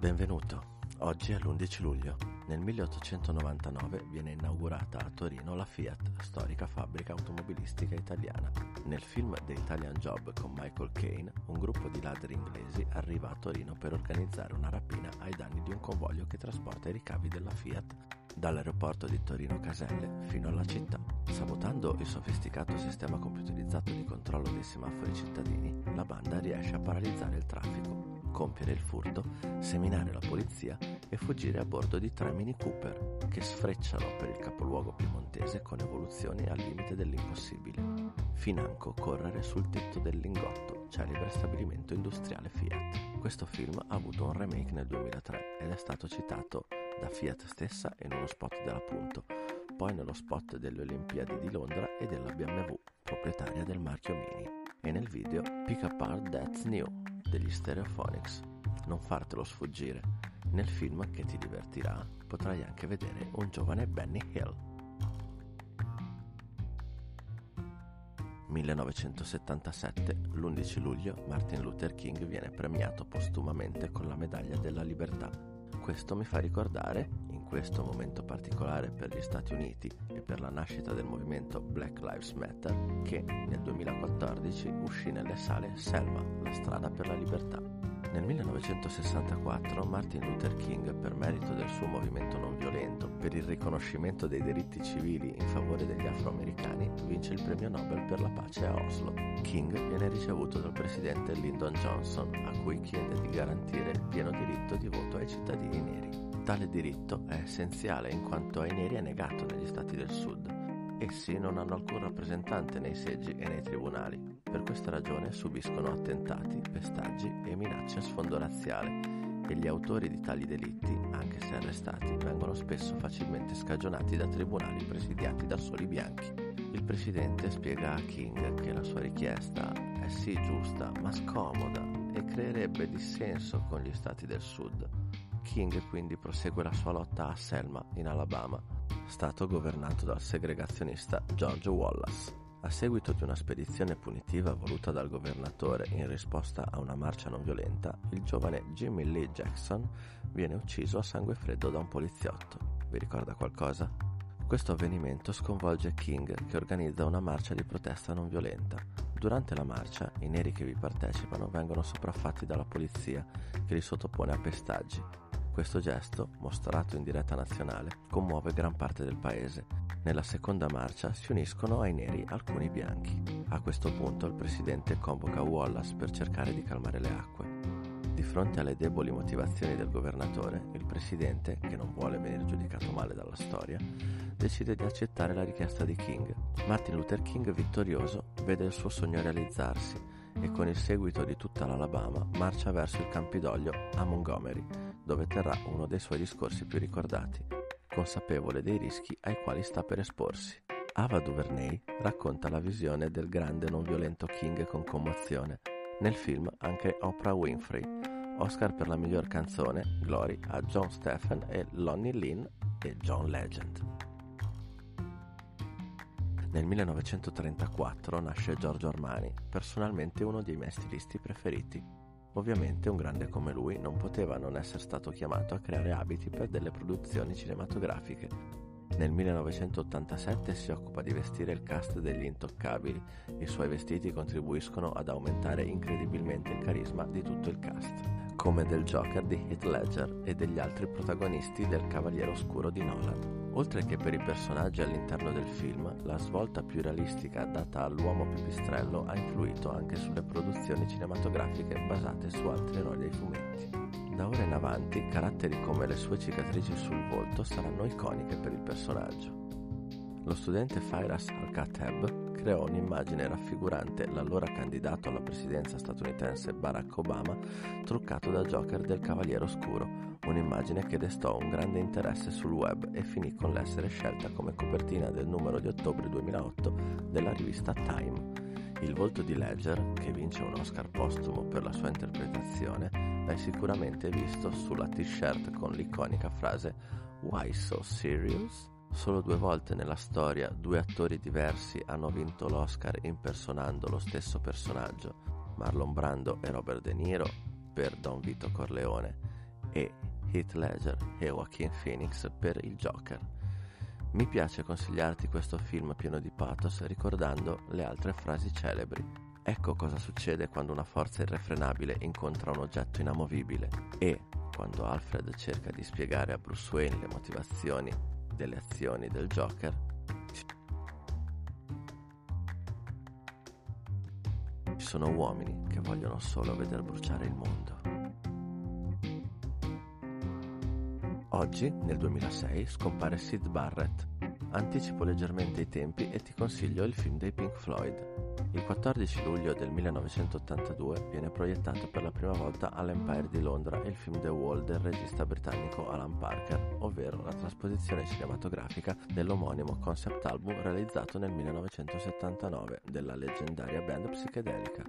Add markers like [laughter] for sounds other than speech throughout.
Benvenuto. Oggi è l'11 luglio. Nel 1899 viene inaugurata a Torino la Fiat, storica fabbrica automobilistica italiana. Nel film The Italian Job con Michael Caine, un gruppo di ladri inglesi arriva a Torino per organizzare una rapina ai danni di un convoglio che trasporta i ricavi della Fiat dall'aeroporto di Torino Caselle fino alla città. Sabotando il sofisticato sistema computerizzato di controllo dei semafori cittadini, la banda riesce a paralizzare il traffico compiere il furto, seminare la polizia e fuggire a bordo di tre Mini Cooper che sfrecciano per il capoluogo piemontese con evoluzioni al limite dell'impossibile. Financo correre sul tetto del Lingotto, celebre stabilimento industriale Fiat. Questo film ha avuto un remake nel 2003 ed è stato citato da Fiat stessa in uno spot della Punto, poi nello spot delle Olimpiadi di Londra e della BMW, proprietaria del marchio Mini, e nel video Pick Apart That's New degli Stereophonics. Non fartelo sfuggire. Nel film che ti divertirà potrai anche vedere un giovane Benny Hill. 1977, l'11 luglio, Martin Luther King viene premiato postumamente con la medaglia della libertà. Questo mi fa ricordare, in questo momento particolare per gli Stati Uniti e per la nascita del movimento Black Lives Matter, che nel 2014 uscì nelle sale Selma, la strada per la libertà. Nel 1964 Martin Luther King, per merito del suo movimento non violento per il riconoscimento dei diritti civili in favore degli afroamericani, vince il premio Nobel per la pace a Oslo. King viene ricevuto dal presidente Lyndon Johnson, a cui chiede di garantire il pieno diritto di voto ai cittadini neri. Tale diritto è essenziale in quanto ai neri è negato negli stati del sud Essi non hanno alcun rappresentante nei seggi e nei tribunali. Per questa ragione subiscono attentati, pestaggi e minacce a sfondo razziale e gli autori di tali delitti, anche se arrestati, vengono spesso facilmente scagionati da tribunali presidiati da soli bianchi. Il presidente spiega a King che la sua richiesta è sì giusta, ma scomoda e creerebbe dissenso con gli stati del sud. King quindi prosegue la sua lotta a Selma, in Alabama, stato governato dal segregazionista George Wallace. A seguito di una spedizione punitiva voluta dal governatore in risposta a una marcia non violenta, il giovane Jimmy Lee Jackson viene ucciso a sangue freddo da un poliziotto. Vi ricorda qualcosa? Questo avvenimento sconvolge King che organizza una marcia di protesta non violenta. Durante la marcia i neri che vi partecipano vengono sopraffatti dalla polizia che li sottopone a pestaggi questo gesto, mostrato in diretta nazionale, commuove gran parte del paese. Nella seconda marcia si uniscono ai neri alcuni bianchi. A questo punto il presidente convoca Wallace per cercare di calmare le acque. Di fronte alle deboli motivazioni del governatore, il presidente, che non vuole venire giudicato male dalla storia, decide di accettare la richiesta di King. Martin Luther King, vittorioso, vede il suo sogno realizzarsi e con il seguito di tutta l'Alabama marcia verso il Campidoglio a Montgomery, dove terrà uno dei suoi discorsi più ricordati, consapevole dei rischi ai quali sta per esporsi. Ava DuVernay racconta la visione del grande non violento King con commozione. Nel film anche Oprah Winfrey, Oscar per la miglior canzone, Glory a John Stephen e Lonnie Lynn e John Legend. Nel 1934 nasce Giorgio Armani, personalmente uno dei miei stilisti preferiti. Ovviamente un grande come lui non poteva non essere stato chiamato a creare abiti per delle produzioni cinematografiche. Nel 1987 si occupa di vestire il cast degli Intoccabili. I suoi vestiti contribuiscono ad aumentare incredibilmente il carisma di tutto il cast, come del Joker di Heath Ledger e degli altri protagonisti del Cavaliere Oscuro di Nolan. Oltre che per i personaggi all'interno del film, la svolta più realistica data all'uomo pipistrello ha influito anche sulle produzioni cinematografiche basate su altri eroi dei fumetti. Da ora in avanti, caratteri come le sue cicatrici sul volto saranno iconiche per il personaggio. Lo studente Firas Al-Khattab creò un'immagine raffigurante l'allora candidato alla presidenza statunitense Barack Obama truccato da Joker del Cavaliere Oscuro, un'immagine che destò un grande interesse sul web e finì con l'essere scelta come copertina del numero di ottobre 2008 della rivista Time. Il volto di Ledger, che vince un Oscar postumo per la sua interpretazione, l'hai sicuramente visto sulla t-shirt con l'iconica frase Why so serious? Solo due volte nella storia due attori diversi hanno vinto l'Oscar impersonando lo stesso personaggio, Marlon Brando e Robert De Niro per Don Vito Corleone e Heath Ledger e Joaquin Phoenix per il Joker. Mi piace consigliarti questo film pieno di pathos ricordando le altre frasi celebri. Ecco cosa succede quando una forza irrefrenabile incontra un oggetto inamovibile e quando Alfred cerca di spiegare a Bruce Wayne le motivazioni delle azioni del Joker, ci sono uomini che vogliono solo veder bruciare il mondo. Oggi, nel 2006, scompare Sid Barrett. Anticipo leggermente i tempi e ti consiglio il film dei Pink Floyd. Il 14 luglio del 1982 viene proiettato per la prima volta all'Empire di Londra il film The Wall del regista britannico Alan Parker, ovvero la trasposizione cinematografica dell'omonimo concept album realizzato nel 1979 della leggendaria band psichedelica.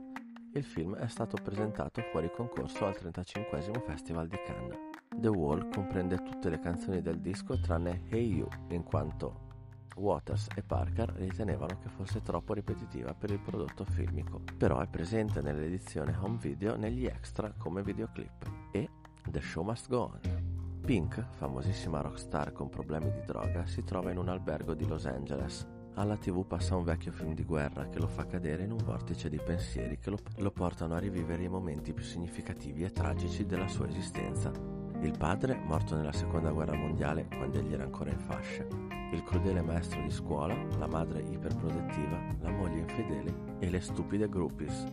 Il film è stato presentato fuori concorso al 35 Festival di Cannes. The Wall comprende tutte le canzoni del disco tranne Hey You, in quanto Waters e Parker ritenevano che fosse troppo ripetitiva per il prodotto filmico, però è presente nell'edizione home video negli extra come videoclip. E The Show Must Go On. Pink, famosissima rockstar con problemi di droga, si trova in un albergo di Los Angeles. Alla tv passa un vecchio film di guerra che lo fa cadere in un vortice di pensieri che lo, lo portano a rivivere i momenti più significativi e tragici della sua esistenza il padre, morto nella seconda guerra mondiale quando egli era ancora in fasce, il crudele maestro di scuola, la madre iperprotettiva, la moglie infedele e le stupide groupies.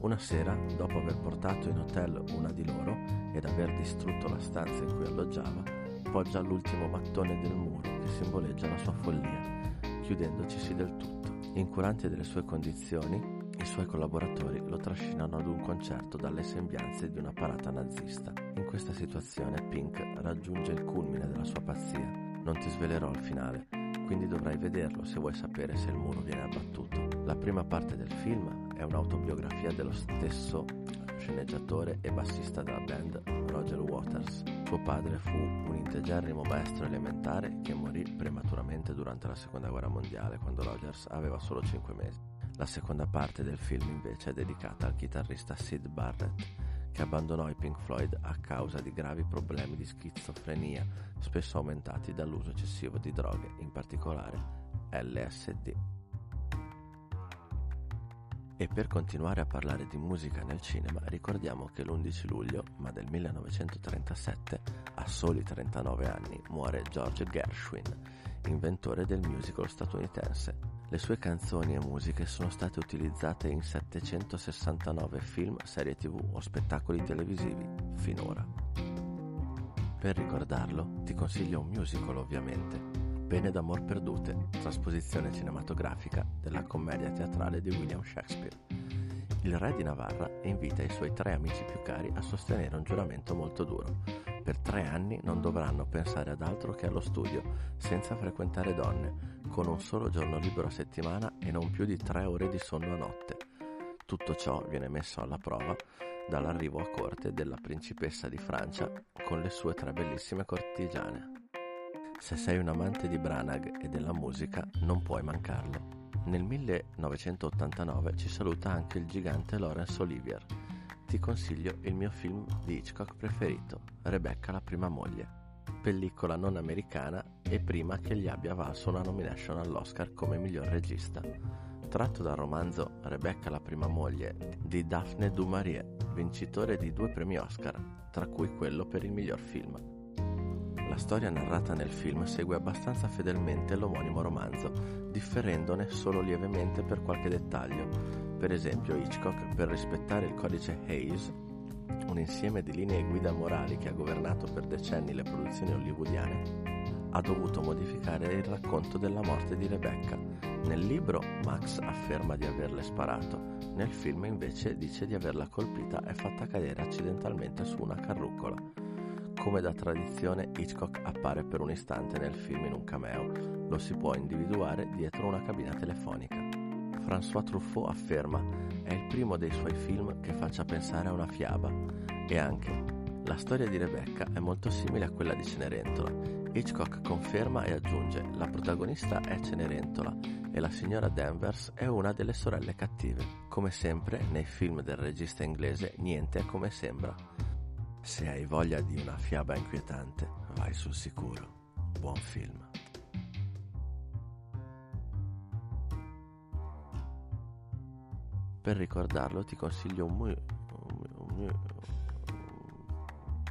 Una sera, dopo aver portato in hotel una di loro ed aver distrutto la stanza in cui alloggiava, poggia l'ultimo mattone del muro che simboleggia la sua follia, chiudendocisi del tutto. Incurante delle sue condizioni, i suoi collaboratori lo trascinano ad un concerto dalle sembianze di una parata nazista. In questa situazione Pink raggiunge il culmine della sua pazzia. Non ti svelerò il finale, quindi dovrai vederlo se vuoi sapere se il muro viene abbattuto. La prima parte del film è un'autobiografia dello stesso sceneggiatore e bassista della band Roger Waters. Suo padre fu un integerrimo maestro elementare che morì prematuramente durante la seconda guerra mondiale quando Rogers aveva solo 5 mesi. La seconda parte del film invece è dedicata al chitarrista Sid Barrett, che abbandonò i Pink Floyd a causa di gravi problemi di schizofrenia, spesso aumentati dall'uso eccessivo di droghe, in particolare LSD. E per continuare a parlare di musica nel cinema, ricordiamo che l'11 luglio, ma del 1937, a soli 39 anni, muore George Gershwin, inventore del musical statunitense. Le sue canzoni e musiche sono state utilizzate in 769 film, serie tv o spettacoli televisivi finora. Per ricordarlo, ti consiglio un musical ovviamente, Pene d'amor perdute, trasposizione cinematografica della commedia teatrale di William Shakespeare. Il re di Navarra invita i suoi tre amici più cari a sostenere un giuramento molto duro. Per tre anni non dovranno pensare ad altro che allo studio, senza frequentare donne, con un solo giorno libero a settimana e non più di tre ore di sonno a notte. Tutto ciò viene messo alla prova dall'arrivo a corte della principessa di Francia con le sue tre bellissime cortigiane. Se sei un amante di Branagh e della musica, non puoi mancarlo. Nel 1989 ci saluta anche il gigante Laurence Olivier. Ti consiglio il mio film di Hitchcock preferito, Rebecca la prima moglie pellicola non americana e prima che gli abbia valso una nomination all'Oscar come miglior regista. Tratto dal romanzo Rebecca la prima moglie di Daphne du Maurier, vincitore di due premi Oscar, tra cui quello per il miglior film. La storia narrata nel film segue abbastanza fedelmente l'omonimo romanzo, differendone solo lievemente per qualche dettaglio. Per esempio Hitchcock, per rispettare il codice Hayes, un insieme di linee guida morali che ha governato per decenni le produzioni hollywoodiane, ha dovuto modificare il racconto della morte di Rebecca. Nel libro Max afferma di averle sparato, nel film invece dice di averla colpita e fatta cadere accidentalmente su una carrucola. Come da tradizione, Hitchcock appare per un istante nel film in un cameo, lo si può individuare dietro una cabina telefonica. François Truffaut afferma è il primo dei suoi film che faccia pensare a una fiaba e anche la storia di Rebecca è molto simile a quella di Cenerentola. Hitchcock conferma e aggiunge la protagonista è Cenerentola e la signora Danvers è una delle sorelle cattive. Come sempre nei film del regista inglese niente è come sembra. Se hai voglia di una fiaba inquietante, vai sul sicuro. Buon film. Per ricordarlo ti consiglio un, mu- un, mu-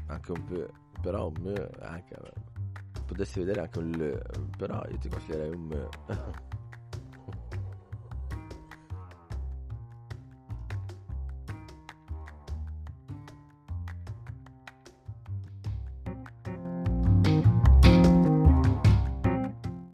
anche un p- però un mu- anche potessi vedere anche un l, però io ti consiglierei un m [laughs]